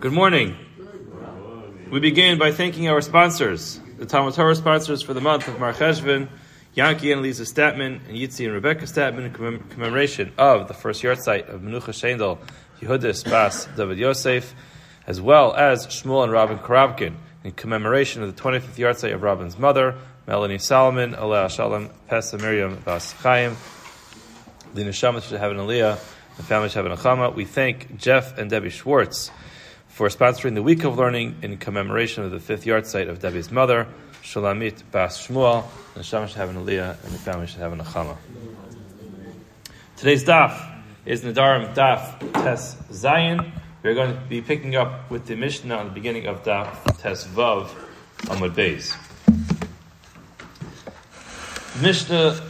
Good morning. We begin by thanking our sponsors, the Talmud Torah sponsors for the month of Mar Cheshvan, Yankee and Lisa Statman, and Yitzi and Rebecca Statman in commem- commemoration of the first yahrzeit of Menucha Shendel, Yehudis Bas David Yosef, as well as Shmuel and Robin Karabkin in commemoration of the 25th yahrzeit of Robin's mother, Melanie Solomon, Alea Shalom, Pesa Miriam Bas Chaim, the Neshama should Aliyah, the family should have Achama. We thank Jeff and Debbie Schwartz for sponsoring the Week of Learning in commemoration of the fifth yahrzeit of Debbie's mother, Shulamit Bas Shmuel. The Neshama should have an Aliyah, and the family should have an Achama. Today's daf is Nadarim Daf Tes Zayin. We're going to be picking up with the Mishnah on the beginning of Daf Tes Vav Amud Beis. Mishnah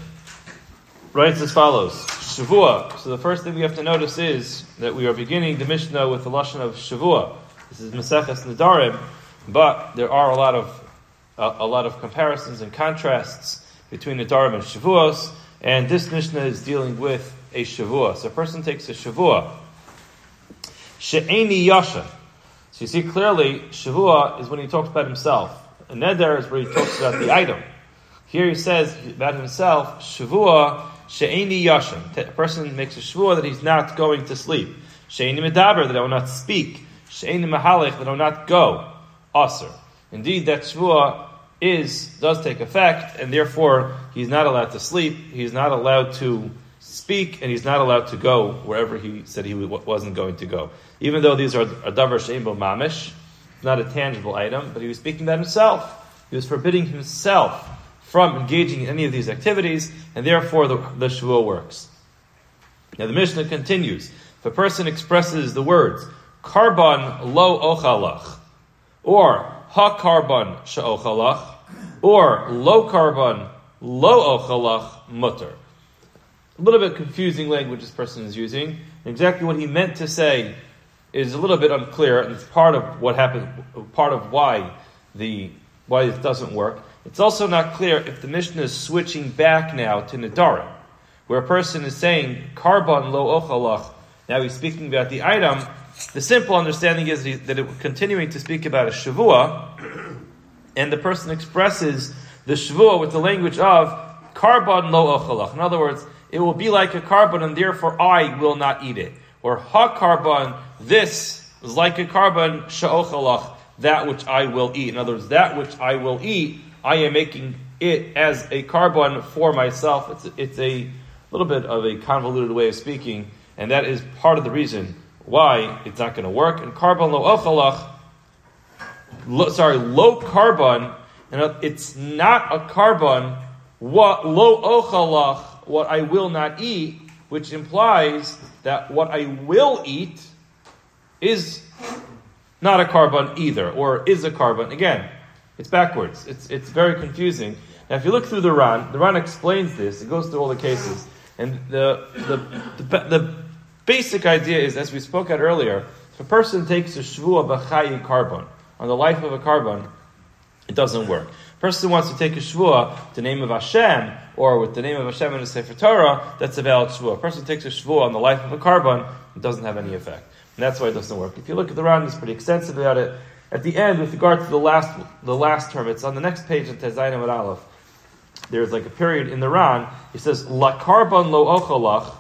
writes as follows: Shavua. So the first thing we have to notice is that we are beginning the Mishnah with the lashon of Shavua. This is Maseches Nadarim, but there are a lot of a lot of comparisons and contrasts between Nadarim and Shavuos, and this Mishnah is dealing with a Shavua. So a person takes a Shavua. She'eni Yasha. So you see clearly, Shavua is when he talks about himself. A Neder is where he talks about the item. Here he says about himself, Shavua she'eni yashin. A person makes a Shavua that he's not going to sleep. She'eni medaber, that I will not speak. She'eni mahalech, that I will not go. Aser. Indeed, that Shavua is, does take effect, and therefore he's not allowed to sleep, he's not allowed to speak, and he's not allowed to go wherever he said he wasn't going to go. Even though these are a davar she'embo mamish, not a tangible item, but he was speaking about himself. He was forbidding himself from engaging in any of these activities, and therefore the, the works. Now the Mishnah continues. If a person expresses the words, Karban lo ochalach, or ha karban she'ochalach, or lo karban lo ochalach mutter. A little bit confusing language this person is using. Exactly what he meant to say is a little bit unclear, and it's part of what happened, part of why the why it doesn't work. It's also not clear if the Mishnah is switching back now to Nadarim, where a person is saying karban lo ochalach. Now he's speaking about the item. The simple understanding is that it's continuing to speak about a shavua, and the person expresses the shavua with the language of karban lo ochalach. In other words, it will be like a karban, and therefore I will not eat it. Or ha karban, this is like a karban sha'ochalach, that which I will eat. In other words, that which I will eat, I am making it as a karban for myself. It's, it's a little bit of a convoluted way of speaking, and that is part of the reason why it's not going to work. And karban lo ochalach, lo, sorry, low karban, and it's not a karban, what low ochalach, what I will not eat, which implies that what I will eat is not a karban either, or is a karban. Again, it's backwards. It's, it's very confusing. Now, if you look through the Ran, the Ran explains this. It goes through all the cases. And the, the, the, the basic idea is, as we spoke at earlier, if a person takes a shvua b'chayi karban, on the life of a karban, it doesn't work. A person wants to take a shvua, the name of Hashem, or with the name of Hashem in a Sefer Torah, that's a valid shvua. A person takes a shvua on the life of a karban, it doesn't have any effect. And that's why it doesn't work. If you look at the Ran, it's pretty extensive about it. At the end, with regard to the last, the last term, it's on the next page in Tezayin with Aleph. There's like a period in the Ran. It says la karban lo ochalach.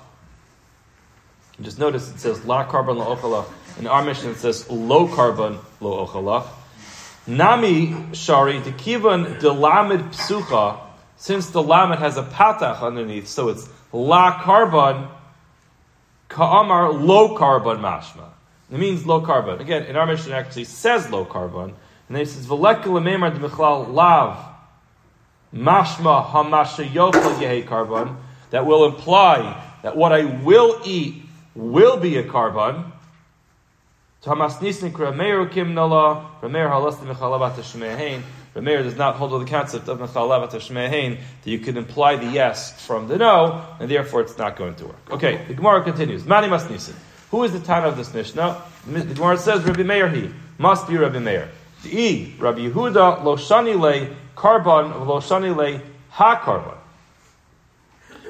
Just notice it says la karban lo ochalach. In our Mishnah, it says low karban lo ochalach. Nami shari dekivan delamed psucha. Since the lamed has a patach underneath, so it's la karban ka'amar low karban mashma. It means low karban. Again, in our Mishnah, it actually says low karban. And then it says, V'lekul memar d'michlal lav mashma hamashayochel yehi karban. That will imply that what I will eat will be a karban. Nisnik Rameir does not hold to the concept of Michalavat Shmehain that you can imply the yes from the no, and therefore it's not going to work. Okay, the Gemara continues. Mani Masnisin. Who is the time of this Mishnah? The Gemara says Rabbi Meir he must be Rabbi Meir. The E Rabbi Yehuda lo shani le karban lo shani le ha karban.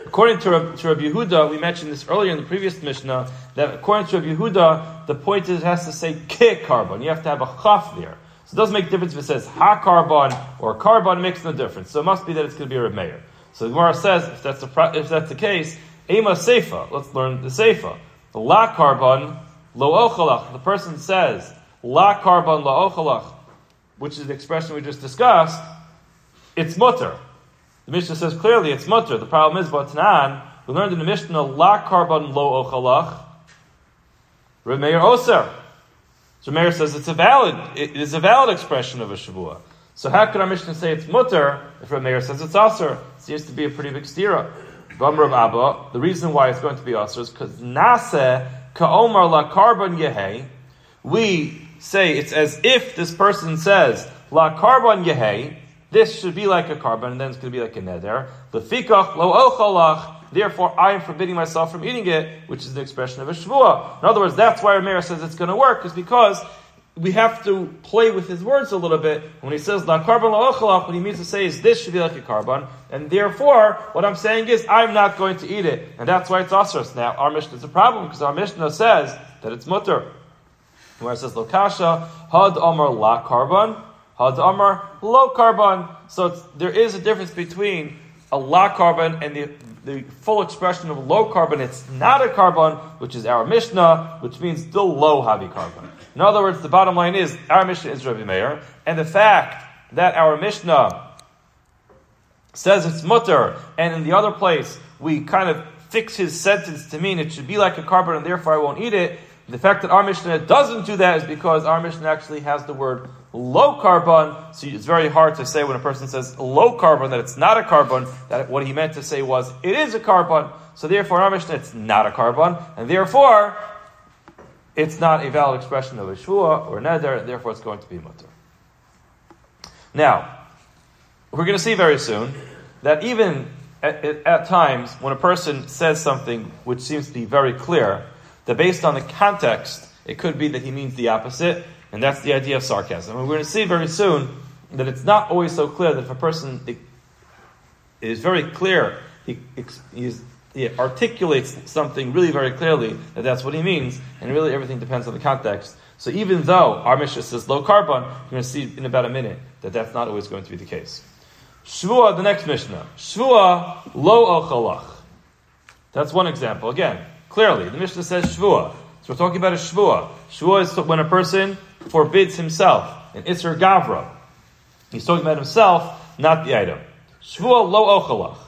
according to Rabbi, to Rabbi Yehuda, we mentioned this earlier in the previous Mishnah, that according to Rabbi Yehuda, the point is it has to say ke karban. You have to have a chaf there. So it doesn't make a difference if it says ha karban or karban makes no difference. So it must be that it's going to be a Reb So the Gemara says, if that's the, if that's the case, ema seifa, let's learn the seifa. La karban, lo ochalach. The person says, la karban, lo ochalach, which is the expression we just discussed, it's mutter. The Mishnah says clearly it's mutter. The problem is, but Tanan, we learned in the Mishnah, la karban lo ochalach, Remeir oser. So Meir says it's a valid, it is a valid expression of a shavua. So how could our Mishnah say it's mutter if Meir says it's aser? It seems to be a pretty big stira. Of Abba, the reason why it's going to be aser is because nase ka'omar la karban yehe. We say it's as if this person says la karban yehe. This should be like a karban, and then it's going to be like a neder. Lefikach lo ochalach. Therefore, I am forbidding myself from eating it, which is the expression of a shvua. In other words, that's why Rameir says it's going to work, is because we have to play with his words a little bit. When he says la karban la what he means to say is this should be like a karban, and therefore, what I'm saying is I'm not going to eat it, and that's why it's asras. Now, our Mishnah is a problem because our Mishnah says that it's mutter. Where it says lokasha had amar la karban, had amar low karban. So there is a difference between a la karban and the, the full expression of low karban. It's not a karban, which is our Mishnah, which means still low heavy karban. In other words, the bottom line is our Mishnah is Rabbi Meir, and the fact that our Mishnah says it's mutter, and in the other place we kind of fix his sentence to mean it should be like a karban, and therefore I won't eat it. The fact that our Mishnah doesn't do that is because our Mishnah actually has the word low karban, so it's very hard to say when a person says low karban that it's not a karban, that what he meant to say was it is a karban. So therefore, our Mishnah, it's not a karban, and therefore, it's not a valid expression of a shvua or neder, and therefore it's going to be mutter. Now, we're going to see very soon that even at, at times when a person says something which seems to be very clear, that based on the context, it could be that he means the opposite, and that's the idea of sarcasm. And we're going to see very soon that it's not always so clear that if a person is very clear, he, he articulates something really very clearly, that that's what he means, and really everything depends on the context. So even though our Mishnah says low karban, you're going to see in about a minute that that's not always going to be the case. Shvua, the next Mishnah. Shvua lo ochalach. That's one example. Again, Clearly, the Mishnah says shvua. So we're talking about a shvua. Shvua is when a person forbids himself, an isser gavra. He's talking about himself, not the item. Shvua lo ochalach.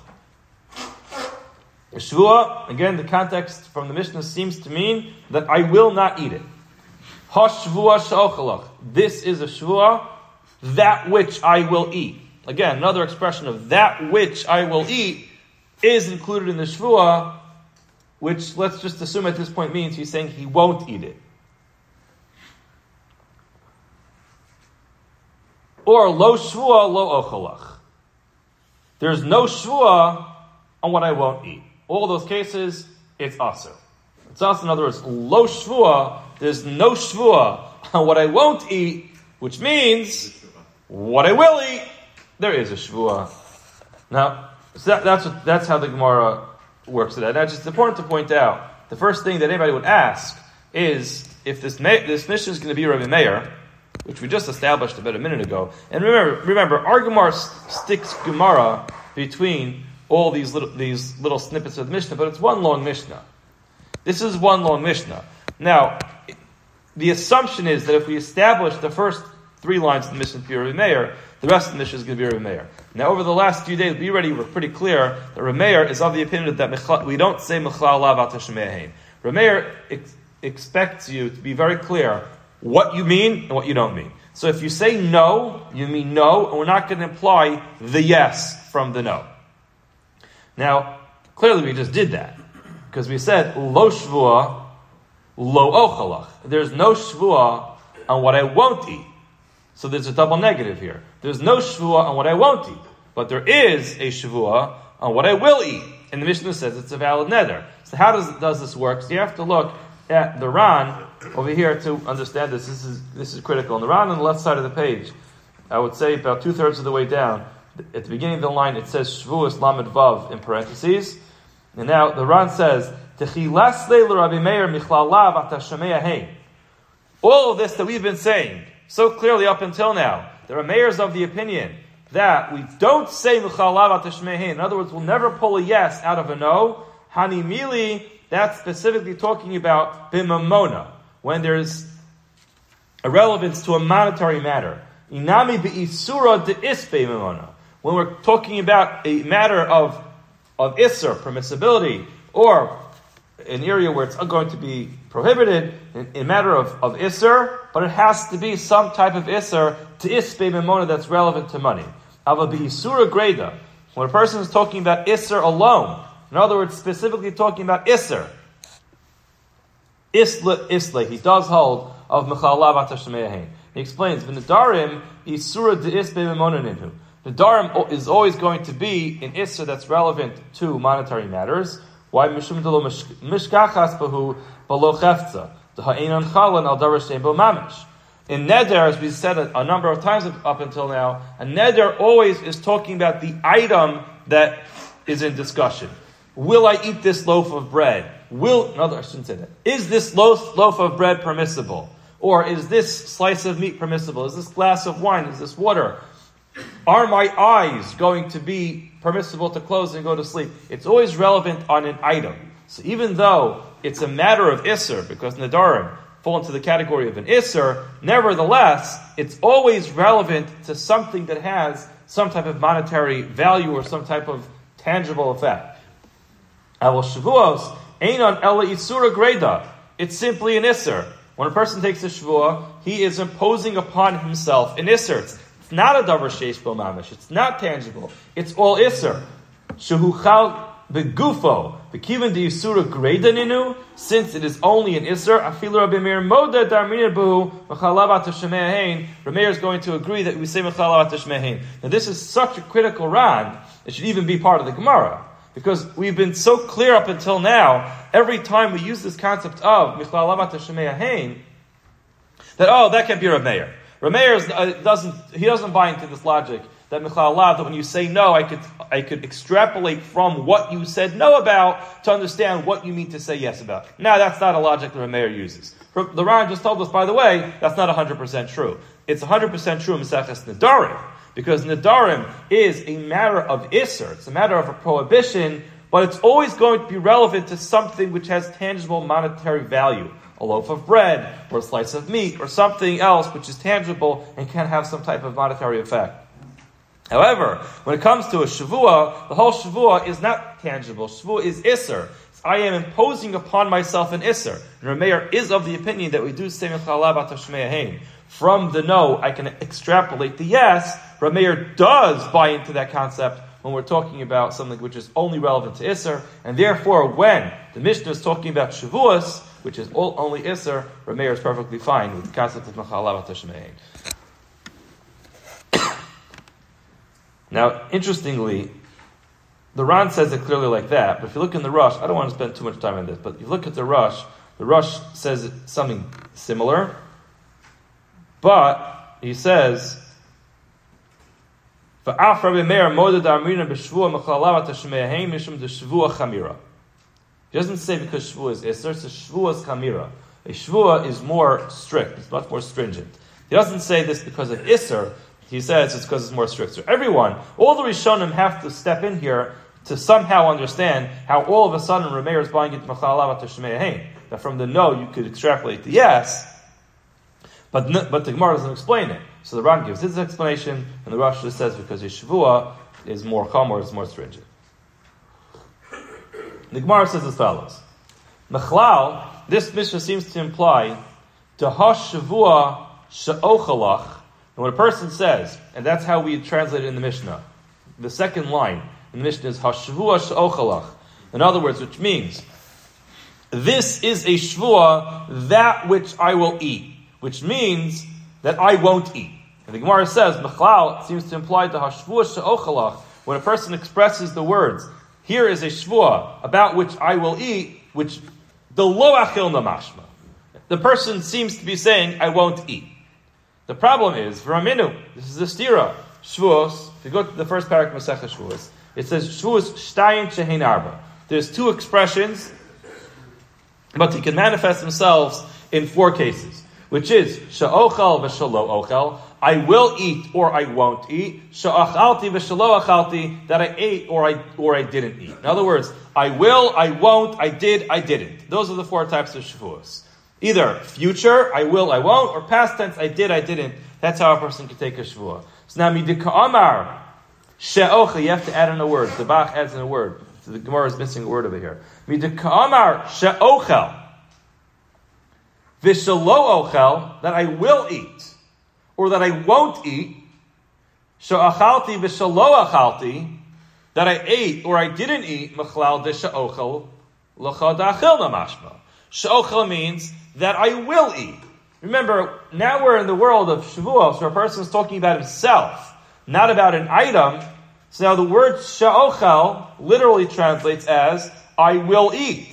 Shvua, again, the context from the Mishnah seems to mean that I will not eat it. This is a shvua, that which I will eat. Again, another expression of that which I will eat is included in the shvua, which let's just assume at this point means he's saying he won't eat it. Or lo shvua lo ochalach. There's no shvua on what I won't eat. All those cases, it's aser. It's aser. In other words, lo shvua. There's no shvua on what I won't eat, which means what I will eat. There is a shvua. Now, so that, that's what, that's how the Gemara works it out. Now, just important to point out, the first thing that anybody would ask is if this this Mishnah is going to be Rabbi Meir, which we just established about a minute ago. And remember, remember, our Gemara sticks Gemara between all these little these little snippets of the Mishnah, but it's one long Mishnah. This is one long Mishnah. Now, the assumption is that if we establish the first three lines of the Mishnah to be Rabbi Meir, the rest of the Mishnah is going to be Rameir. Now, over the last few days, we already were pretty clear that Rameir is of the opinion that we don't say Mechlal Lav Atashmehein. Rameir ex- expects you to be very clear what you mean and what you don't mean. So if you say no, you mean no, and we're not going to imply the yes from the no. Now, clearly we just did that because we said lo shvua, lo ochalach. There's no shvua on what I won't eat. So there's a double negative here. There's no shvua on what I won't eat, but there is a shvua on what I will eat. And the Mishnah says it's a valid neder. So how does, does this work? So you have to look at the Ran over here to understand this. This is, this is critical. And the Ran on the left side of the page, I would say about two thirds of the way down, at the beginning of the line, it says Shvuas Lamed Vav in parentheses. And now the Ran says, all of this that we've been saying so clearly up until now, there are mayors of the opinion that we don't say In other words, we'll never pull a yes out of a no. Hanimili, that's specifically talking about bimamona, when there's a relevance to a monetary matter. Inami de ispe When we're talking about a matter of, of isser, permissibility, or an area where it's going to be prohibited, in, in matter of, of isser, but it has to be some type of isser to ispe memona that's relevant to money. Ava be'isura greda. When a person is talking about isser alone, in other words, specifically talking about isser, isla isla, he does hold of Mechalav Atashmeyahin. He explains, V'nedarim Isura de'is be'memonaninu. The darim is always going to be an issa that's relevant to monetary matters. Why mishum delo mishkachas bahu balo chefza the ha'enon chalan al darashem bo mamish. In neder, as we said a, a, number of times up until now, a neder always is talking about the item that is in discussion. Will I eat this loaf of bread? Will no, I shouldn't say that. Is this loaf, loaf of bread permissible? Or is this slice of meat permissible? Is this glass of wine? Is this water? Are my eyes going to be permissible to close and go to sleep? It's always relevant on an item. So even though it's a matter of Isser, because Nadarim fall into the category of an Isser, nevertheless, it's always relevant to something that has some type of monetary value or some type of tangible effect. Avol Shavuos, Einon Ela Isura Greda. It's simply an Isser. When a person takes a shvua, he is imposing upon himself an isser. It's not a davar sheish mamish. It's not tangible. It's all isser. Shehuchal begufo bekivan de yisura gredaninu. Since it is only an isser, afilu Rabbi Meir moda darminir bu mechalavat shemehain. Rabbi is going to agree that we say mechalavat shemehain. Now this is such a critical rod. It should even be part of the Gemara. Because we've been so clear up until now, every time we use this concept of that oh, that can't be Rav Meir. Rav Meir uh, doesn't he doesn't buy into this logic that Michal that when you say no, I could I could extrapolate from what you said no about to understand what you mean to say yes about. Now that's not a logic that Rav Meir uses. The Ran just told us, by the way, that's not 100% true. It's 100% true in Maseches Nedarim. Because Nadarim is a matter of Isser, it's a matter of a prohibition, but it's always going to be relevant to something which has tangible monetary value. A loaf of bread, or a slice of meat, or something else which is tangible and can have some type of monetary effect. However, when it comes to a Shavua, the whole Shavua is not tangible. Shavua is Isser. I am imposing upon myself an Isser. And Rameir is of the opinion that we do say From the no, I can extrapolate the yes, Rameir does buy into that concept when we're talking about something which is only relevant to Isser, and therefore when the Mishnah is talking about Shavuos, which is all, only Isser, Rameir is perfectly fine with the concept of Machalav Tashmein. Now, interestingly, the Ran says it clearly like that, but if you look in the Rosh, I don't want to spend too much time on this, but if you look at the Rosh, the Rosh says something similar, but he says, he doesn't say because Shvua is Isser, it's Shvua is Chamira. A Shvua is more strict, it's much more stringent. He doesn't say this because of Isser, he says it's because it's more strict. So everyone, all the Rishonim have to step in here to somehow understand how all of a sudden Rameir is buying it Machalavat to That from the no you could extrapolate the yes, but, but the Gemara doesn't explain it. So the Ran gives his explanation, and the Rosh just says because Yeshua is more chomer, is more stringent. The Gemara says as follows: Mechlal, this Mishnah seems to imply Dahash Shavua Sha'ochalach. And when a person says, and that's how we translate it in the Mishnah, the second line in the Mishnah is Hashavua Sha'ochalach. In other words, which means this is a shvua, that which I will eat, which means that I won't eat. And the Gemara says, Mechlal seems to imply the hashvua she'ochalach, when a person expresses the words, here is a shvua about which I will eat, which the lo achil namashma. The person seems to be saying, I won't eat. The problem is, Raminu, this is the stira, shvuos, if you go to the first of Masech Shvuos, it says, shvuos shtayin shehin arba. there's two expressions, but they can manifest themselves in four cases, which is sha'ochel v'shalo ochel, I will eat or I won't eat, sha'achalti v'shalo achalti, that I ate or I, or I didn't eat. In other words, I will, I won't, I did, I didn't. Those are the four types of shavuos. Either future, I will, I won't, or past tense, I did, I didn't. That's how a person can take a shavuot. So now, midika amar, she'ocha, you have to add in a word. The Bach adds in a word. So the Gemara is missing a word over here. Midika amar, she'ochel, v'shalo ochel, that I will eat, or that I won't eat, she'achalti v'shalo achalti, that I ate or I didn't eat, machlal de she'ochel, l'chad achil namashma. She'ochel means that I will eat. Remember, now we're in the world of Shavuos, where a person is talking about himself, not about an item. So now the word sha'ochel literally translates as, I will eat.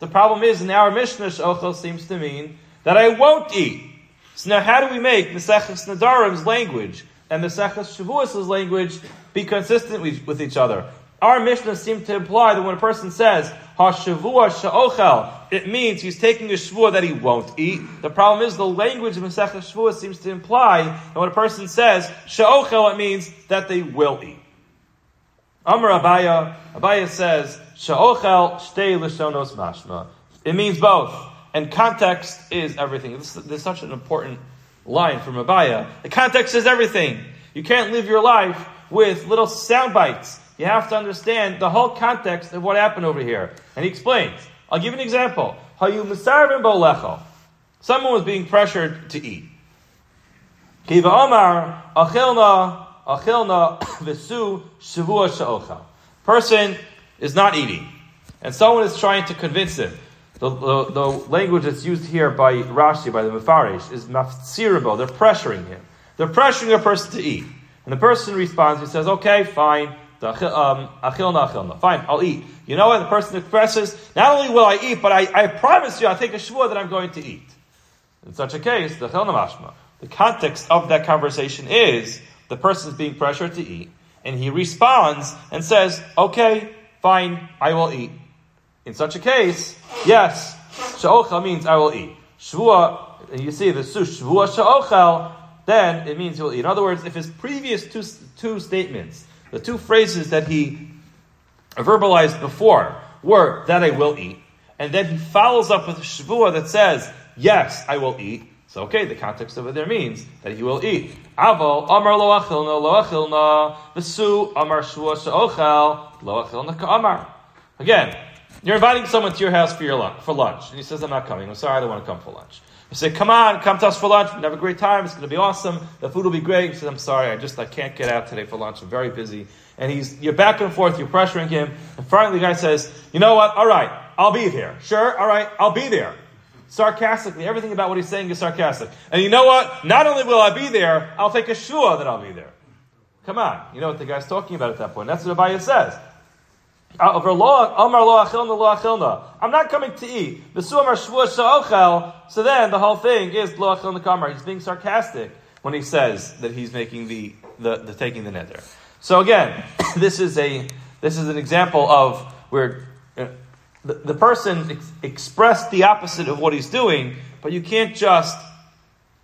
The problem is, in our Mishnah, sha'ochel seems to mean that I won't eat. So now how do we make Meseches Nadarim's language and Meseches Shavuos' language be consistent with each other? Our Mishnah seems to imply that when a person says, Hashavua sha'ochel, it means he's taking a shvua that he won't eat. The problem is the language of Masech Shvua seems to imply that when a person says sha'ochel, it means that they will eat. Amr Abaya, Abaya says, sha'ochel shtei lishonos mashma. It means both. And context is everything. This, this is such an important line from Abaya. The context is everything. You can't live your life with little sound bites you have to understand the whole context of what happened over here. And he explains. I'll give you an example. Someone was being pressured to eat. Kiva Omar. Person is not eating. And someone is trying to convince him. The, the, the language that's used here by Rashi, by the Mefarish, is maftsirabo. They're pressuring him. They're pressuring a person to eat. And the person responds, he says, okay, fine, um, Fine, I'll eat. You know what? The person expresses, not only will I eat, but I, I promise you, I take a shvur that I'm going to eat. In such a case, the mashma. the context of that conversation is the person is being pressured to eat, and he responds and says, okay, fine, I will eat. In such a case, yes, sha'ochel means I will eat. Shvua, and you see the sush, shvua sha'ochel, then it means he will eat. In other words, if his previous two, two statements, the two phrases that he verbalized before were that I will eat, and then he follows up with shvua that says, yes, I will eat. So okay, the context of it there means that he will eat. Aval amar lo achilna lo achilna v'su amar shvua she'ochel lo achilna ka'amar. Again, you're inviting someone to your house for your lunch, for lunch, and he says, "I'm not coming. I'm sorry, I don't want to come for lunch." You say, "Come on, come to us for lunch. we have a great time. It's going to be awesome. The food will be great." He says, "I'm sorry, I just I can't get out today for lunch. I'm very busy." And he's you're back and forth. You're pressuring him, and finally the guy says, "You know what? All right, I'll be there. Sure, all right, I'll be there." Sarcastically, everything about what he's saying is sarcastic. And you know what? Not only will I be there, I'll take a shua that I'll be there. Come on, you know what the guy's talking about at that point. That's what Abaya says. I'm not coming to eat. So then the whole thing is. He's being sarcastic when he says that he's making the, the, the taking the neder. So again, this is a this is an example of where uh, the, the person ex- expressed the opposite of what he's doing, but you can't just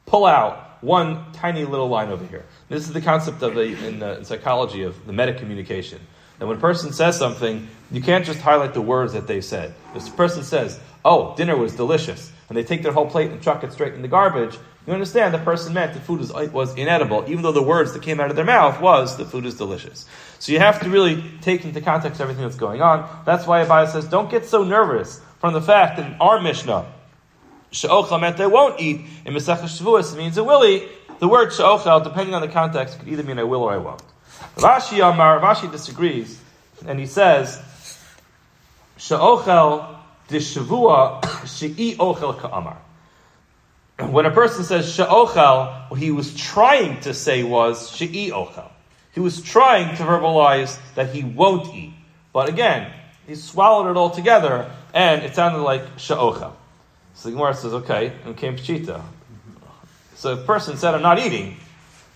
pull out one tiny little line over here. This is the concept of the, in, the, in psychology of the meta communication. And when a person says something, you can't just highlight the words that they said. If the person says, oh, dinner was delicious, and they take their whole plate and chuck it straight in the garbage, you understand the person meant the food was, was inedible, even though the words that came out of their mouth was the food is delicious. So you have to really take into context everything that's going on. That's why Abaya says, don't get so nervous from the fact that in our Mishnah, Sha'ochel meant they won't eat. In Mesech Shavuos, it means it will eat. The word Sha'ochel, depending on the context, could either mean I will or I won't. Rashi Amar, Rashi disagrees, and he says, Sha'ochel dishavua she'i ochel ka'amar. When a person says sha'ochel, what he was trying to say was she'i ochel. He was trying to verbalize that he won't eat. But again, he swallowed it all together, and it sounded like sha'ochel. So the Gemara says, okay, and came pshita. So the person said, I'm not eating.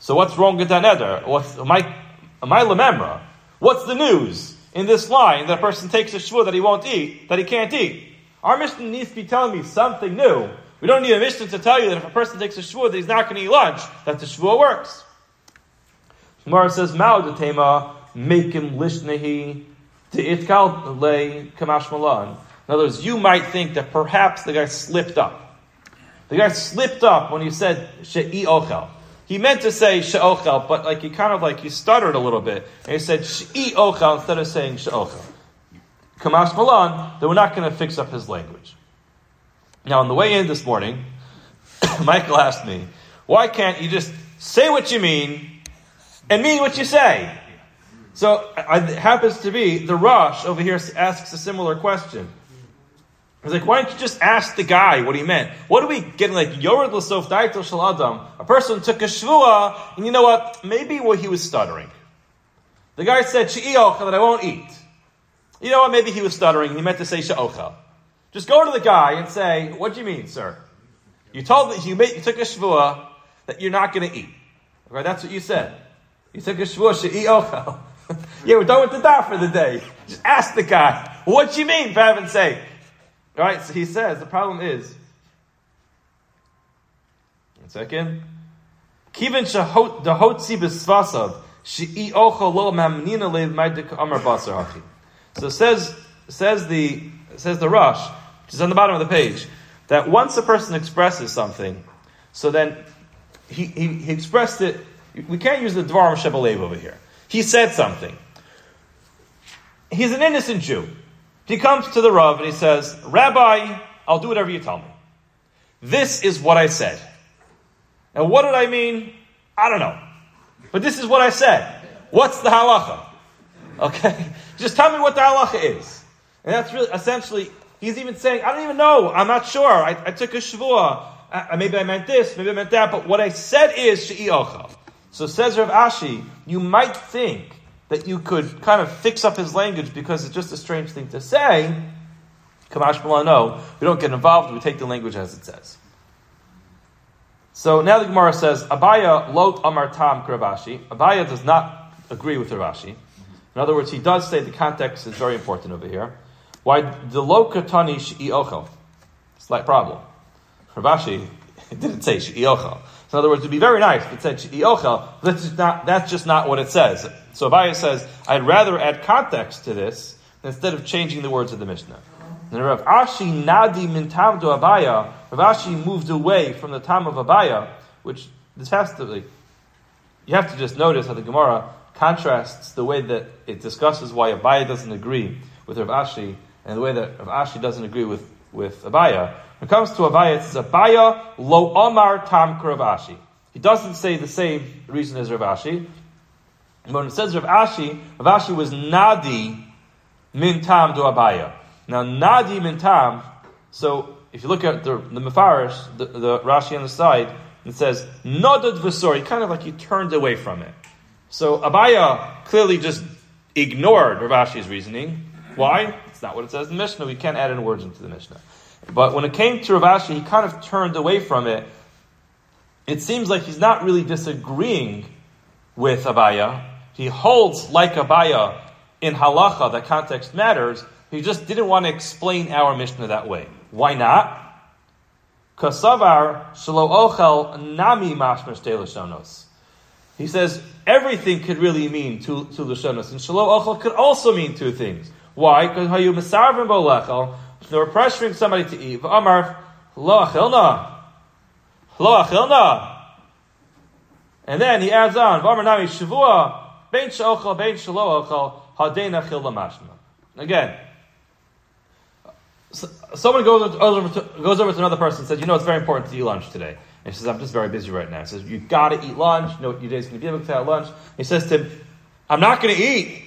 So what's wrong with that neder? What's, I, am I lememra? What's the news? in this line that a person takes a shvua that he won't eat, that he can't eat. Our Mishnah needs to be telling me something new. We don't need a Mishnah to tell you that if a person takes a shvua that he's not going to eat lunch, that the shvua works. Gemara says, Mao de tema, make him lishnehi, to itkal le kamash malan. In other words, you might think that perhaps the guy slipped up. The guy slipped up when he said she'i ochel. He meant to say she'ochel, but like he kind of like he stuttered a little bit, and he said she'i ochel instead of saying she'ochel. Kamash malan, that we're not going to fix up his language. Now, on the way in this morning, Michael asked me, "Why can't you just say what you mean and mean what you say?" So it happens to be the Rosh over here asks a similar question. He's like, why don't you just ask the guy what he meant? What are we getting like Yored Lasof Daitel Shaladam? A person took a shvua, and you know what? Maybe what he was stuttering. The guy said She'iocha that I won't eat. You know what? Maybe he was stuttering. He meant to say She'ocha. Just go to the guy and say, what do you mean, sir? You told me you, you took a shvua that you're not going to eat. Okay, that's what you said. You took a shvua She'iocha. yeah, we're done with the daf for the day. Just ask the guy, what do you mean, for heaven's sake? All right, so he says the problem is. One second. Kivin shahot dahotzi b'svasav she'i mamnina ma'dik amar basar hachi. So says says the says the Rosh, which is on the bottom of the page, that once a person expresses something, so then he, he, he expressed it. We can't use the Dvarim Shebelev over here. He said something. He's an innocent Jew. He comes to the Rav and he says, Rabbi, I'll do whatever you tell me. This is what I said. And what did I mean? I don't know. But this is what I said. What's the halacha? Okay? Just tell me what the halacha is. And that's really, essentially, he's even saying, I don't even know. I'm not sure. I, I took a shavua. I, maybe I meant this, maybe I meant that. But what I said is she'i So says Rav Ashi, you might think that you could kind of fix up his language because it's just a strange thing to say, Kamash no, we don't get involved, we take the language as it says. So now the Gemara says, Abaya lot amar tam kravashi. Abaya does not agree with Ravashi. In other words, he does say the context is very important over here. Why the lo katani she'i Slight problem. Ravashi didn't say she'i in other words, to be very nice, if it said she'i that's not, that's just not what it says. So Abaya says, I'd rather add context to this instead of changing the words of the Mishnah. And Rav Ashi Nadi min tam to Abaya, Rav Ashi moved away from the time of Abaya, which this has to be, you have to just notice how the Gemara contrasts the way that it discusses why Abaya doesn't agree with Rav Ashi and the way that Rav Ashi doesn't agree with, with Abaya. When it comes to Abaya, it says Abaya lo Omar tam Ashi. He doesn't say the same reason as Rav Ashi. When it says Rav Ashi, Rav was Nadi min tam to Abaya. Now Nadi min tam, so if you look at the, the the, the Rashi on the side, it says Nodad Vasori, kind of like he turned away from it. So Abaya clearly just ignored Rav Ashi's reasoning. Why? It's not what it says in the Mishnah. We can't add any words into the Mishnah. But when it came to Rav Ashi, he kind of turned away from it. It seems like he's not really disagreeing with Abaya, he holds like Abaya in halacha that context matters. He just didn't want to explain our Mishnah that way. Why not? Kasavar shelo ochel nami. He says everything could really mean two, two lashonos, and shelo ochel could also mean two things. Why? Because how you misarvim bolechel, they were pressuring somebody to eat. Amar lo achilna, lo achilna. And then he adds on, V'amar nami shavua Bein she'ochel, bein she'lo ochel, hadena chil lamashma. Again, someone goes over, to, goes over to another person and says, you know, it's very important to eat lunch today. And he says, I'm just very busy right now. He says, you gotta eat lunch. No, you know what your day's gonna be able to have lunch. He says to him, I'm not gonna eat.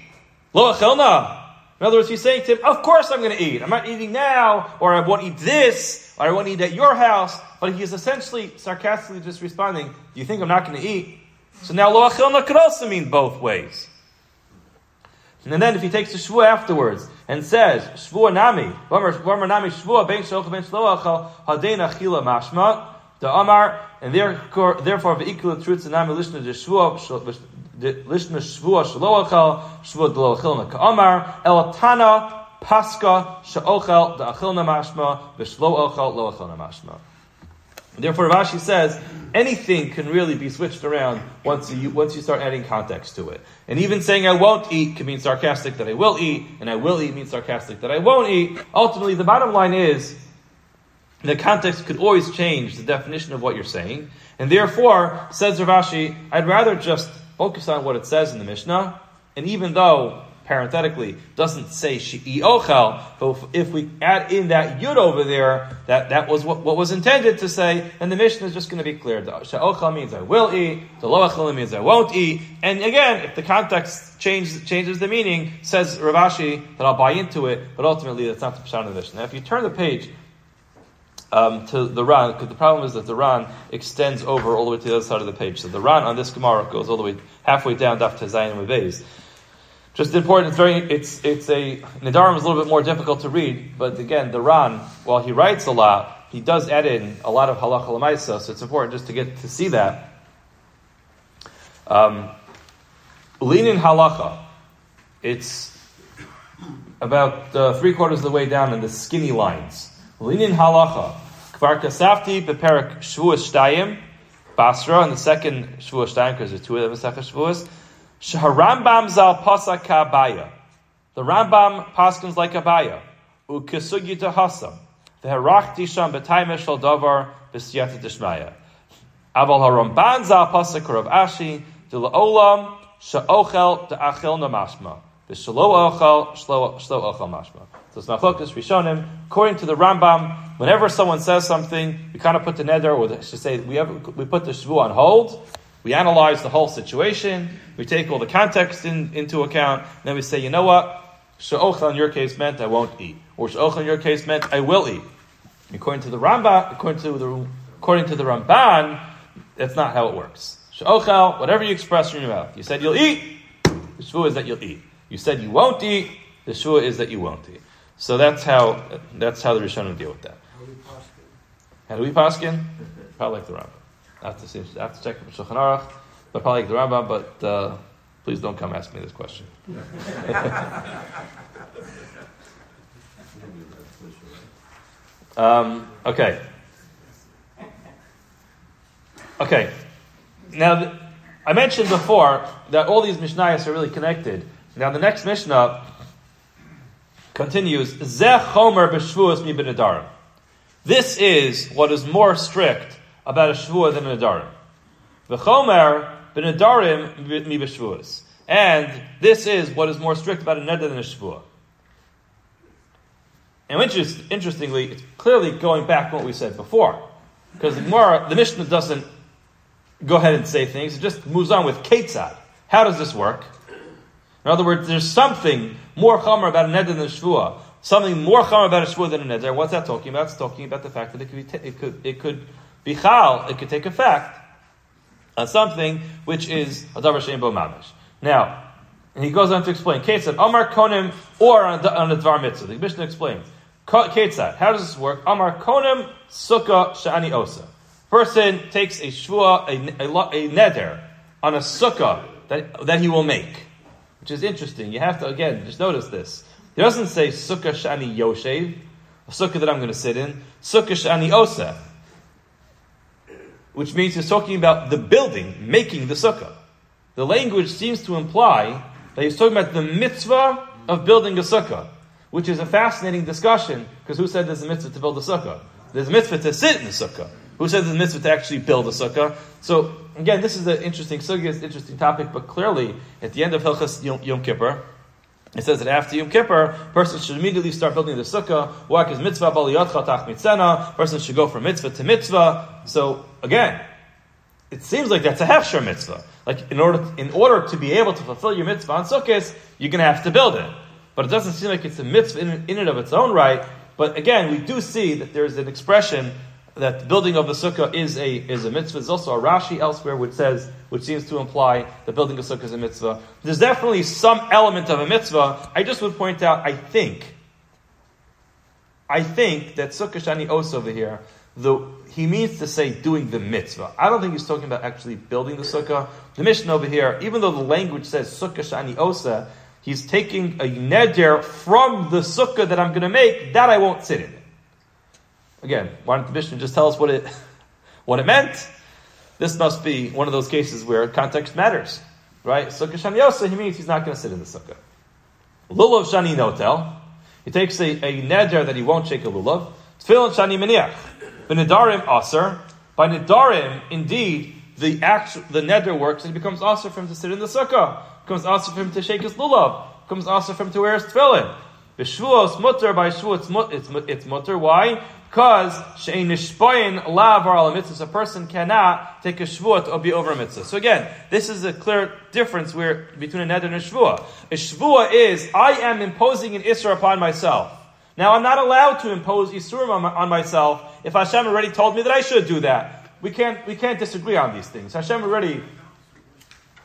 Lo achelna. In other words, he's saying to him, of course I'm gonna eat. I'm not eating now, or I won't eat this, or I won't eat at your house. But he is essentially sarcastically just responding, do you think I'm not gonna eat? So now lo achilna could also mean both ways. And then if he takes the shvua afterwards and says shvua nami, v'amar nami shvua ben shlocha ben shloachal hadena achila mashma the and therefore therefore ve'ikul truth nami lishna de shvua lishna shvua shelo achal, shvua delo achilna ka'amar, el tana paska she'ochel da achilna mashma, v'shlo ochel mashma. Therefore, Rashi says anything can really be switched around once you once you start adding context to it. And even saying "I won't eat" can mean sarcastic that I will eat, and "I will eat" means sarcastic that I won't eat. Ultimately, the bottom line is the context could always change the definition of what you're saying, and therefore, says Ravashi, I'd rather just focus on what it says in the Mishnah, and even though parenthetically doesn't say shi'i ochel, but if we add in that yud over there, that, that was what, what was intended to say, and the Mishnah is just going to be clear. She'ochel means I will eat, the lo means I won't eat, and again, if the context changes, changes the meaning, says Ravashi that I'll buy into it, but ultimately that's not the Pshat of the Mishnah. Now, if you turn the page um, to the Ran, because the problem is that the Ran extends over all the way to the other side of the page. So the Ran on this Gemara goes all the way halfway down Daf Tezayin and Mavez. Just important, it's very, it's, it's a, Nidarim is a little bit more difficult to read, but again, the Ran, while he writes a lot, he does add in a lot of halacha lemaisa, so it's important just to get to see that. Um, halacha, it's about uh, three quarters of the way down in the skinny lines. Linin halacha. Kvar kasafti beperak shvuas shtayim. Basra, and the second shvuas shtayim, because there's two of them in Sefer Shvuas. Shaharambam zal pasak abaya. The Rambam paskins like abaya. Ukisugi tahasam. The herachti sham b'tayme shal davar b'siyata dishmaya. Aval haramban zal pasak rav ashi. De la'olam sha'ochel de'achel namashma. V'shalo ochel shlo ochel mashma. So it's Machokas Rishonim. According to the Rambam, whenever someone says something, we kind of put the neder, or I should say, we, have, we put the shvu on hold. We analyze the whole situation. We take all the context in, into account. Then we say, you know what? Sha'ocha in your case meant I won't eat. Or sha'ocha in your case meant I will eat. According to the Rambam, according to the, according to the Ramban, that's not how it works. Sha'ochel, whatever you express in your mouth. You said you'll eat, the shvu is that you'll eat. You said you won't eat, the shvu is that you won't eat. So that's how that's how the Rishonim deal with that. How do we paskin? Probably like the Rambam. I have to, I have to check the Shulchan Aruch, but probably like the Rambam. But uh, please don't come ask me this question. um, okay. Okay. Now, th- I mentioned before that all these Mishnayos are really connected. Now, the next Mishnah continues, Zeh chomer b'shvuas mi b'nedarim. This is what is more strict about a shvua than a nedarim. V'chomer b'nedarim mi b'shvuas. And this is what is more strict about a neder than a shvua. And interest, interestingly, it's clearly going back to what we said before. Because the, Gemara, the Mishnah doesn't go ahead and say things, it just moves on with Ketzad. How does this work? In other words, there's something more chomer about a neder than a shvua. Something more chomer about a shvua than a neder. What's that talking about? It's talking about the fact that it could be, t- it could, it could be chal, it could take effect on something which is a davar shein bo mamish. Now, and he goes on to explain, Ketzad, Amar Konim, or on on a Dvar Mitzvah. The Mishnah explains. Ketzad, how does this work? Amar Konim, Sukkah, Shani Osa. Person takes a shvua, a, a, a neder, on a sukkah that, that he will make which is interesting. You have to, again, just notice this. He doesn't say Sukkah Shani Yoshev, a sukkah that I'm going to sit in, Sukkah Shani Osa, which means he's talking about the building, making the sukkah. The language seems to imply that he's talking about the mitzvah of building a sukkah, which is a fascinating discussion, because who said there's a mitzvah to build a sukkah? There's a mitzvah to sit in the sukkah. Who said there's a mitzvah to actually build a sukkah? So again, this is an interesting sukkah, interesting topic, but clearly at the end of Hilchas Yom, Yom Kippur, it says that after Yom Kippur, person should immediately start building the sukkah. Walk is mitzvah baliyotcha tach mitzena. Person should go from mitzvah to mitzvah. So again, it seems like that's a hechsher mitzvah. Like in order in order to be able to fulfill your mitzvah on sukkahs, you're going to have to build it. But it doesn't seem like it's a mitzvah in, in and of its own right. But again, we do see that there's an expression that the building of the sukkah is a is a mitzvah. There's also a Rashi elsewhere which says, which seems to imply that building a sukkah is a mitzvah. There's definitely some element of a mitzvah. I just would point out, I think, I think that sukkah shani os over here, the he means to say doing the mitzvah. I don't think he's talking about actually building the sukkah. The Mishnah over here, even though the language says sukkah shani osa, he's taking a neder from the sukkah that I'm going to make that I won't sit in. Again, why don't the Mishnah just tell us what it what it meant? This must be one of those cases where context matters, right? Sukkah shani osa, he means he's not going to sit in the sukkah. Lulav shani notel, he takes a, a neder that he won't shake a lulav. Tefillin shani miniach. B'nedarim aser. By nedarim, indeed, the actual, the neder works and it becomes aser for him to sit in the sukkah. It becomes aser for him to shake his lulav. It becomes aser for him to wear his tefillin. B'shvuos mutter, by shvu it's mutter. Why? Because she'in nishpoyin lav ar mitzvah. A person cannot take a shvuot or be over a mitzvah. So again, this is a clear difference where between a neder and a shvuah. A shvuah is I am imposing an isra upon myself. Now, I'm not allowed to impose Isurim on, on, myself if Hashem already told me that I should do that. We can't, we can't disagree on these things. Hashem already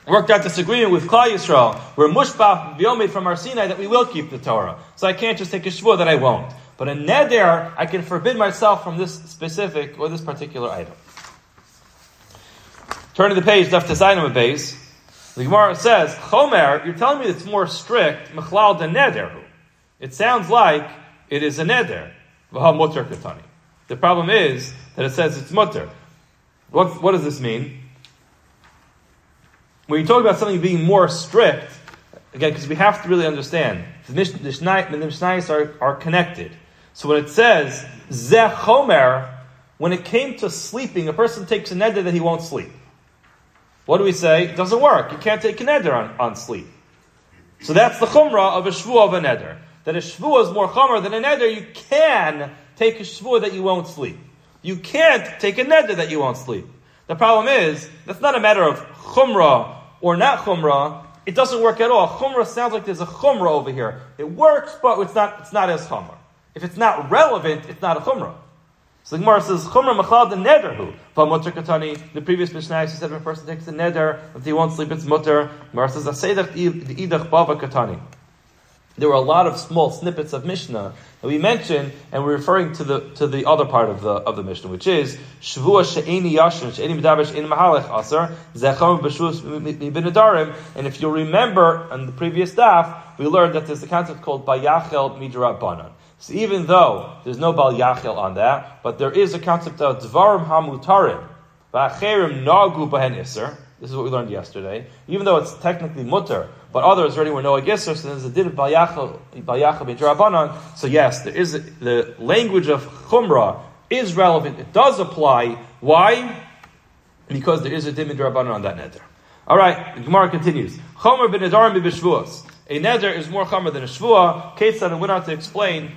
worked out disagreement with Klal Yisrael. We're b'yomid from our Sinai that we will keep the Torah. So I can't just take a shvur that I won't. But a neder, I can forbid myself from this specific or this particular item. Turn to the page, to Zainam base. The Gemara says, Chomer, you're telling me it's more strict, mechlal than neder. It sounds like it is a neder. The problem is that it says it's mutter. What, what does this mean? When you talk about something being more strict, again, because we have to really understand, the Mishnayos are, are connected. So when it says, Zechomer, when it came to sleeping, a person takes a neder that he won't sleep. What do we say? It doesn't work. You can't take a neder on, on sleep. So that's the chumrah of a shvu of a neder that a shvuah is more chumrah than a neder, you can take a shvuah that you won't sleep. You can't take a neder that you won't sleep. The problem is, that's not a matter of chumrah or not chumrah. It doesn't work at all. Chumrah sounds like there's a chumrah over here. It works, but it's not, it's not as chumrah. If it's not relevant, it's not a chumrah. So the Gemara says, Chumrah machal the neder who. Mutter katani. The previous Mishnah said when a person takes the neder, if he won't sleep, it's mutter. Gemara says, Asedach the idach bava katani there were a lot of small snippets of Mishnah that we mentioned, and we're referring to the to the other part of the of the Mishnah, which is Shavua she'eni yashin she'eni medaber in mahalech aser zecham b'shus mibinadarim. And if you'll remember on the previous daf, we learned that there's a concept called bayachel midrabanan. So even though there's no bal yachel on that, but there is a concept of dvarim hamutarim va'acherim nagu bahen iser. This is what we learned yesterday. Even though it's technically mutter, but others already were no agisr, so there's a din of bayacha So yes, there is a, the language of chumrah is relevant. It does apply. Why? Because there is a din drabanan on that neder. All right, Gemara continues. Chomer ben b'shvuas. A neder is more chomer than a shvua. Ketzad went on to explain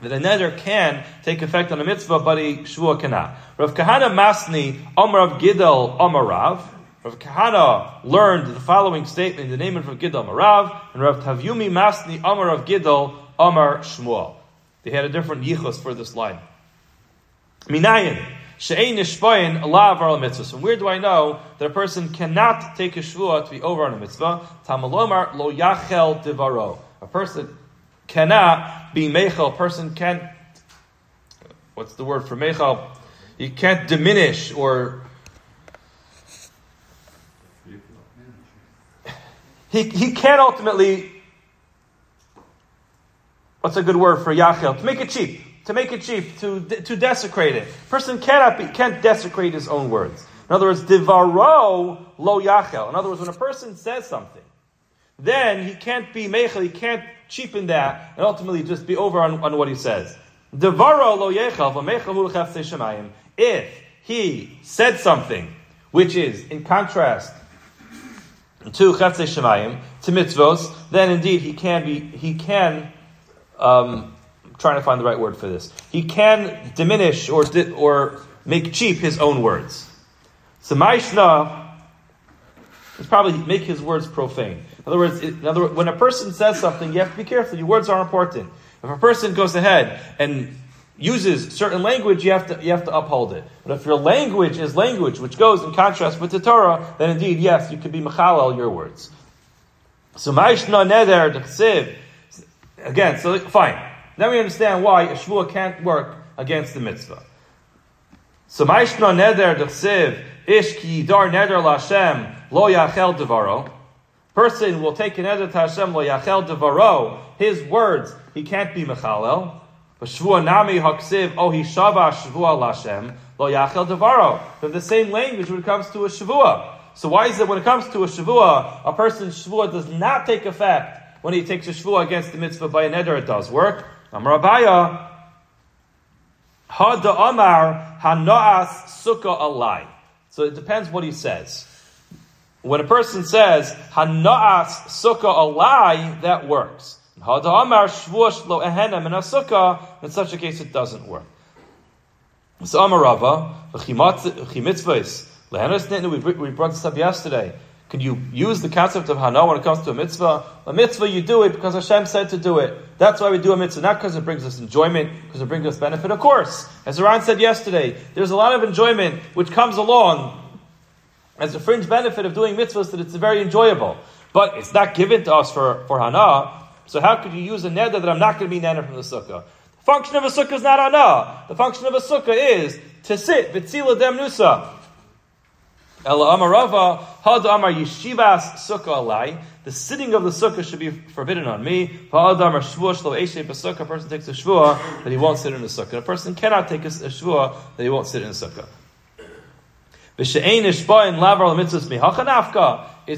that a neder can take effect on a mitzvah, but a shvua cannot. Rav Kahana Masni, Omar of Gidel, Omar Rav. Kahana learned the following statement in the name of Rav Gidel Marav, and Rav Tavyumi Masni Amar of Gidel Amar Shmuel. They had a different yichus for this line. Minayin. She'ein nishpayin alav al mitzvah. So where do I know that a person cannot take a shvuah to be over on a mitzvah? Tamalomar lo yachel devaro. A person cannot be mechel. A person can't, what's the word for mechel? You can't diminish or he, he can't ultimately, what's a good word for Yachel? To make it cheap. To make it cheap, to, to desecrate it. Person cannot be, can't desecrate his own words. In other words, divaro lo yachel. In other words, when a person says something, then he can't be mechel, he can't cheapen that, and ultimately just be over on, on what he says. If he said something which is in contrast to Chatzei Shemayim, to mitzvos, then indeed he can be, he can, um, trying to find the right word for this. He can diminish or, or make cheap his own words. So Maishna is probably make his words profane. In other words, in other when a person says something, you have to be careful. Your words are important. If a person goes ahead and uses certain language, you have to you have to uphold it. But if your language is language which goes in contrast with the Torah, then indeed, yes, you could be mechalel your words. So ma'ishna neder d'chsiv. Again, so fine. Now we understand why a shvuah can't work against the mitzvah. So Maishna Neder Dechsiv Ish Ki Dar Neder Lashem Lo Yachel Devaro. Person will take an Neder to Hashem Lo Yachel Devaro. His words he can't be Mechalel. But Shvua Nami Haksiv Oh Hishava Shvua Lashem Lo Yachel Devaro. From the same language when it comes to a Shvua. So why is it when it comes to a Shvua, a person's Shvua does not take effect when he takes a Shvua against the mitzvah by a Neder, it does work. Amar Abaye, Hada Amar Hanoas Sukkah Alai. So it depends what he says. When a person says Hanoas Sukkah Alai, that works. In such a case it doesn't work. So Amar Rava, V'chimitzvahs, Lehenas we brought this up yesterday. Can you use the concept of hana when it comes to a mitzvah? A mitzvah, you do it because Hashem said to do it. That's why we do a mitzvah, not because it brings us enjoyment, because it brings us benefit. Of course, as Iran said yesterday, there's a lot of enjoyment which comes along as a fringe benefit of doing mitzvahs that it's very enjoyable. But it's not given to us for, for hana. So how could you use a neder that I'm not going to be neder from the sukkah? The function of a sukkah is not hana. The function of a sukkah is to sit, vitzila demnusa. Ela Amarava, Had Amar Yeshivas Sukkah Alai. The sitting of the sukkah should be forbidden on me. Had Amar Shvuah Shlo Eshe B'Sukkah. A person takes a shvuah that he won't sit in the sukkah. A person cannot take a, a shvuah that he won't sit in the sukkah. Is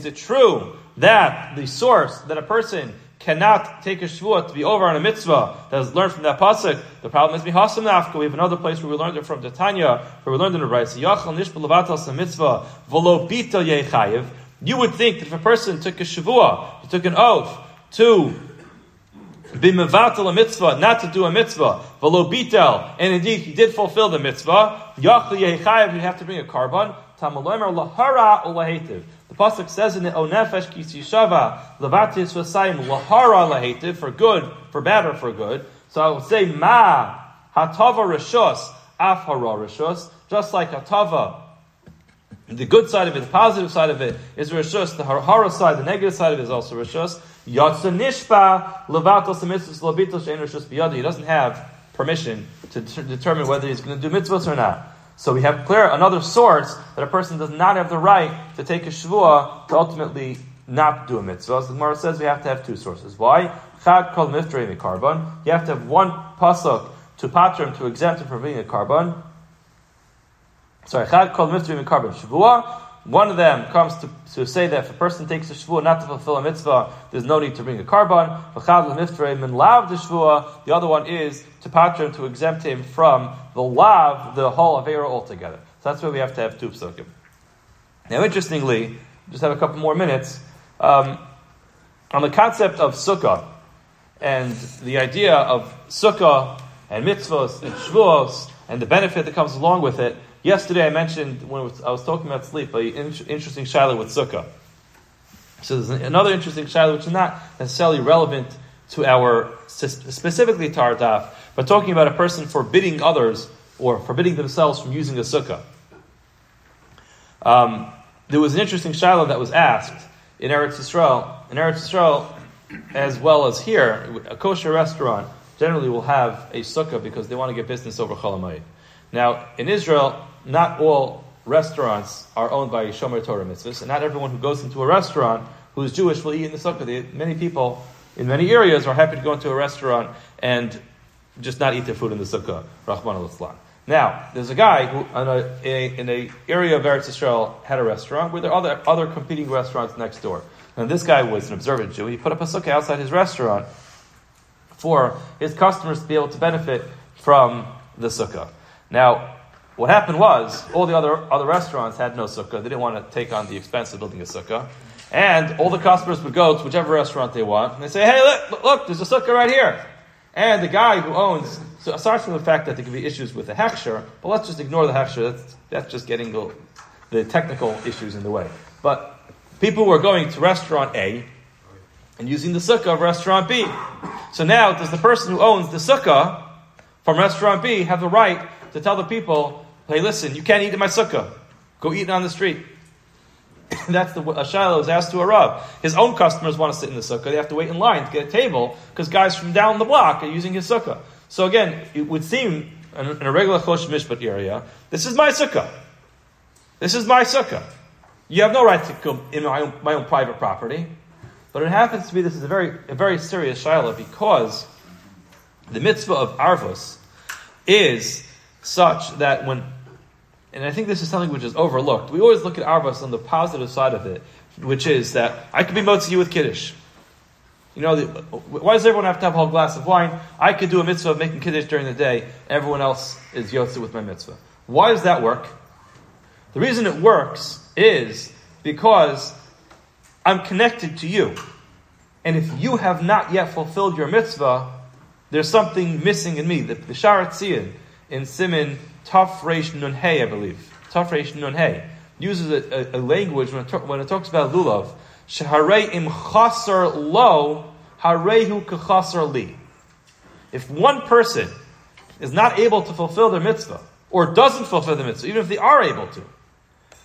it true that the source that a person cannot take a shvuah to be over on a mitzvah that is learned from that pasuk. The problem is mihasam nafka. We have another place where we learned it from the Tanya, where we learned in the. So yachal levatas mitzvah. You would think that if a person took a shavua, he took an oath to be mevatel a mitzvah, not to do a mitzvah, v'lo bitel, and indeed he did fulfill the mitzvah, yachal yechayev, you have to bring a karban. Tamalomer lahara ulahetiv. The pasuk says in the Onefesh Kisishava Levatis Vasayim Lahara Lahativ for good, for bad or for good. So I would say Ma Hatava Rishos Afhara Rishos, just like Hatava. The good side of it, the positive side of it is Rishos. The Hara side, the negative side of it is also Rishos. Yatsa Nishpa Levatos. He doesn't have permission to determine whether he's going to do mitzvahs or not. So we have clear another source that a person does not have the right to take a shvuah to ultimately not do a mitzvah. As the Gemara says, we have to have two sources. Why? Chad kol miftri karban. You have to have one pasuk to patrim to exempt him from being a karban. Sorry, chad kol miftri karban shvuah. One of them comes to, to say that if a person takes a shvuah not to fulfill a mitzvah, there's no need to bring a karban. The other one is to patron to exempt him from the lav, the whole avera altogether. So that's why we have to have two psukim. Now, interestingly, just have a couple more minutes um, on the concept of sukkah and the idea of sukkah and mitzvahs and shvuos and the benefit that comes along with it. Yesterday I mentioned when I was talking about sleep, an interesting shiloh with sukkah. So there's another interesting shiloh which is not necessarily relevant to our specifically to but talking about a person forbidding others or forbidding themselves from using a sukkah. Um, there was an interesting shiloh that was asked in Eretz Yisrael. In Eretz Yisrael, as well as here, a kosher restaurant generally will have a sukkah because they want to get business over Cholamayit. Now, in Israel, not all restaurants are owned by Shomer Torah mitzvahs, and not everyone who goes into a restaurant who is Jewish will eat in the sukkah. Many people in many areas are happy to go into a restaurant and just not eat their food in the sukkah. Rahman al Now, there's a guy who, in a, area of Eretz Israel, had a restaurant where there are other, other competing restaurants next door. And this guy was an observant Jew. He put up a sukkah outside his restaurant for his customers to be able to benefit from the sukkah. Now, what happened was, all the other, other restaurants had no sukkah. They didn't want to take on the expense of building a sukkah. And all the customers would go to whichever restaurant they want, and they say, hey, look, look, there's a sukkah right here. And the guy who owns, so aside from the fact that there could be issues with the hechsher, but let's just ignore the hechsher, that's, that's just getting the, the technical issues in the way. But people were going to restaurant A and using the sukkah of restaurant B. So now, does the person who owns the sukkah from restaurant B have the right to tell the people, hey, listen, you can't eat in my sukkah. Go eat it on the street. That's the a Shiloh was asked to a Rav. His own customers want to sit in the sukkah. They have to wait in line to get a table because guys from down the block are using his sukkah. So again, it would seem in, a regular Choshen Mishpat area, this is my sukkah. This is my sukkah. You have no right to come in my own, my own private property. But it happens to be this is a very, a very serious shiloh because the mitzvah of Arvus is such that when, and I think this is something which is overlooked, we always look at Arvus on the positive side of it, which is that I could be motzi with Kiddush. You know, the, why does everyone have to have a whole glass of wine? I could do a mitzvah of making Kiddush during the day, everyone else is yotze with my mitzvah. Why does that work? The reason it works is because I'm connected to you. And if you have not yet fulfilled your mitzvah, there's something missing in me. The, the Sharat in Simon Taf Reish Nun Hey, I believe. Taf Reish Nun Hey uses a, a, a language when it, talk, when it, talks about lulav. Shaharei im chaser lo, harehu kachasar li. If one person is not able to fulfill their mitzvah, or doesn't fulfill the mitzvah, even if they are able to,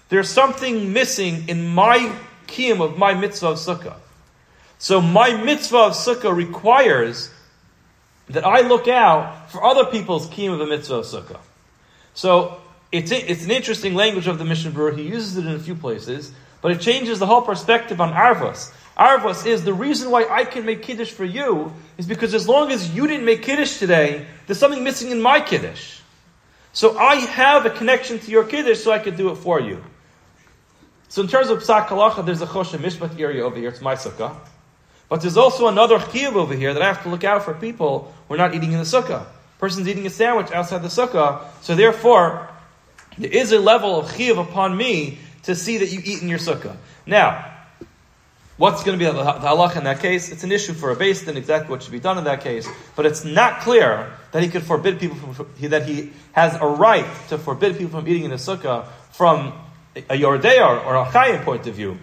there's something missing in my kiyum of my mitzvah of sukkah. So my mitzvah of sukkah requires that I look out for other people's kiyum of the mitzvah of sukkah. So it's, it's an interesting language of the Mishnah Berurah. He uses it in a few places, but it changes the whole perspective on Arvos. Arvos is the reason why I can make Kiddush for you is because as long as you didn't make Kiddush today, there's something missing in my Kiddush. So I have a connection to your Kiddush so I could do it for you. So in terms of Psak Halacha, there's a Choshen Mishpat area over here. It's my sukkah. But there's also another chiyuv over here that I have to look out for people who are not eating in the sukkah. Person's eating a sandwich outside the sukkah, so therefore, there is a level of chiyuv upon me to see that you eat in your sukkah. Now, what's going to be the, halach in that case? It's an issue for a base and exactly what should be done in that case, but it's not clear that he could forbid people from, that he has a right to forbid people from eating in the sukkah from a Yordea or a Chayim point of view.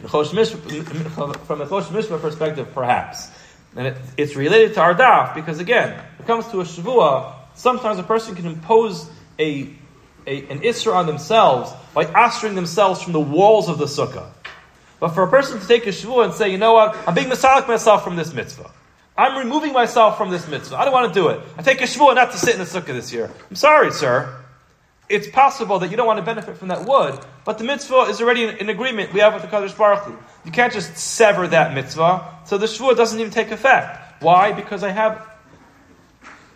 From a Choshen Mishpat perspective, perhaps. And it, it's related to our because, again, when it comes to a Shavua, sometimes a person can impose a, a, an Isra on themselves by astering themselves from the walls of the Sukkah. But for a person to take a Shavua and say, you know what, I'm being Masalik myself from this mitzvah. I'm removing myself from this mitzvah. I don't want to do it. I take a Shavua not to sit in the Sukkah this year. I'm sorry, sir it's possible that you don't want to benefit from that wood, but the mitzvah is already in, in agreement we have with the Kadosh Baruch Hu. You can't just sever that mitzvah, so the shvua doesn't even take effect. Why? Because I have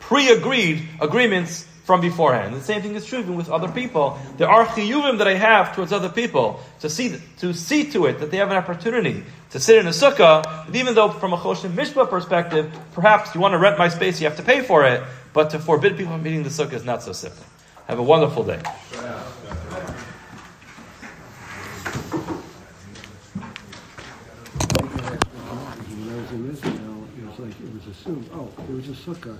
pre-agreed agreements from beforehand. The same thing is true even with other people. There are chiyuvim that I have towards other people to see to see to it that they have an opportunity to sit in a sukkah. And even though from a choshen mishpat perspective, perhaps you want to rent my space, you have to pay for it. But to forbid people from eating the sukkah is not so simple. Have a wonderful day. It was a sukkah,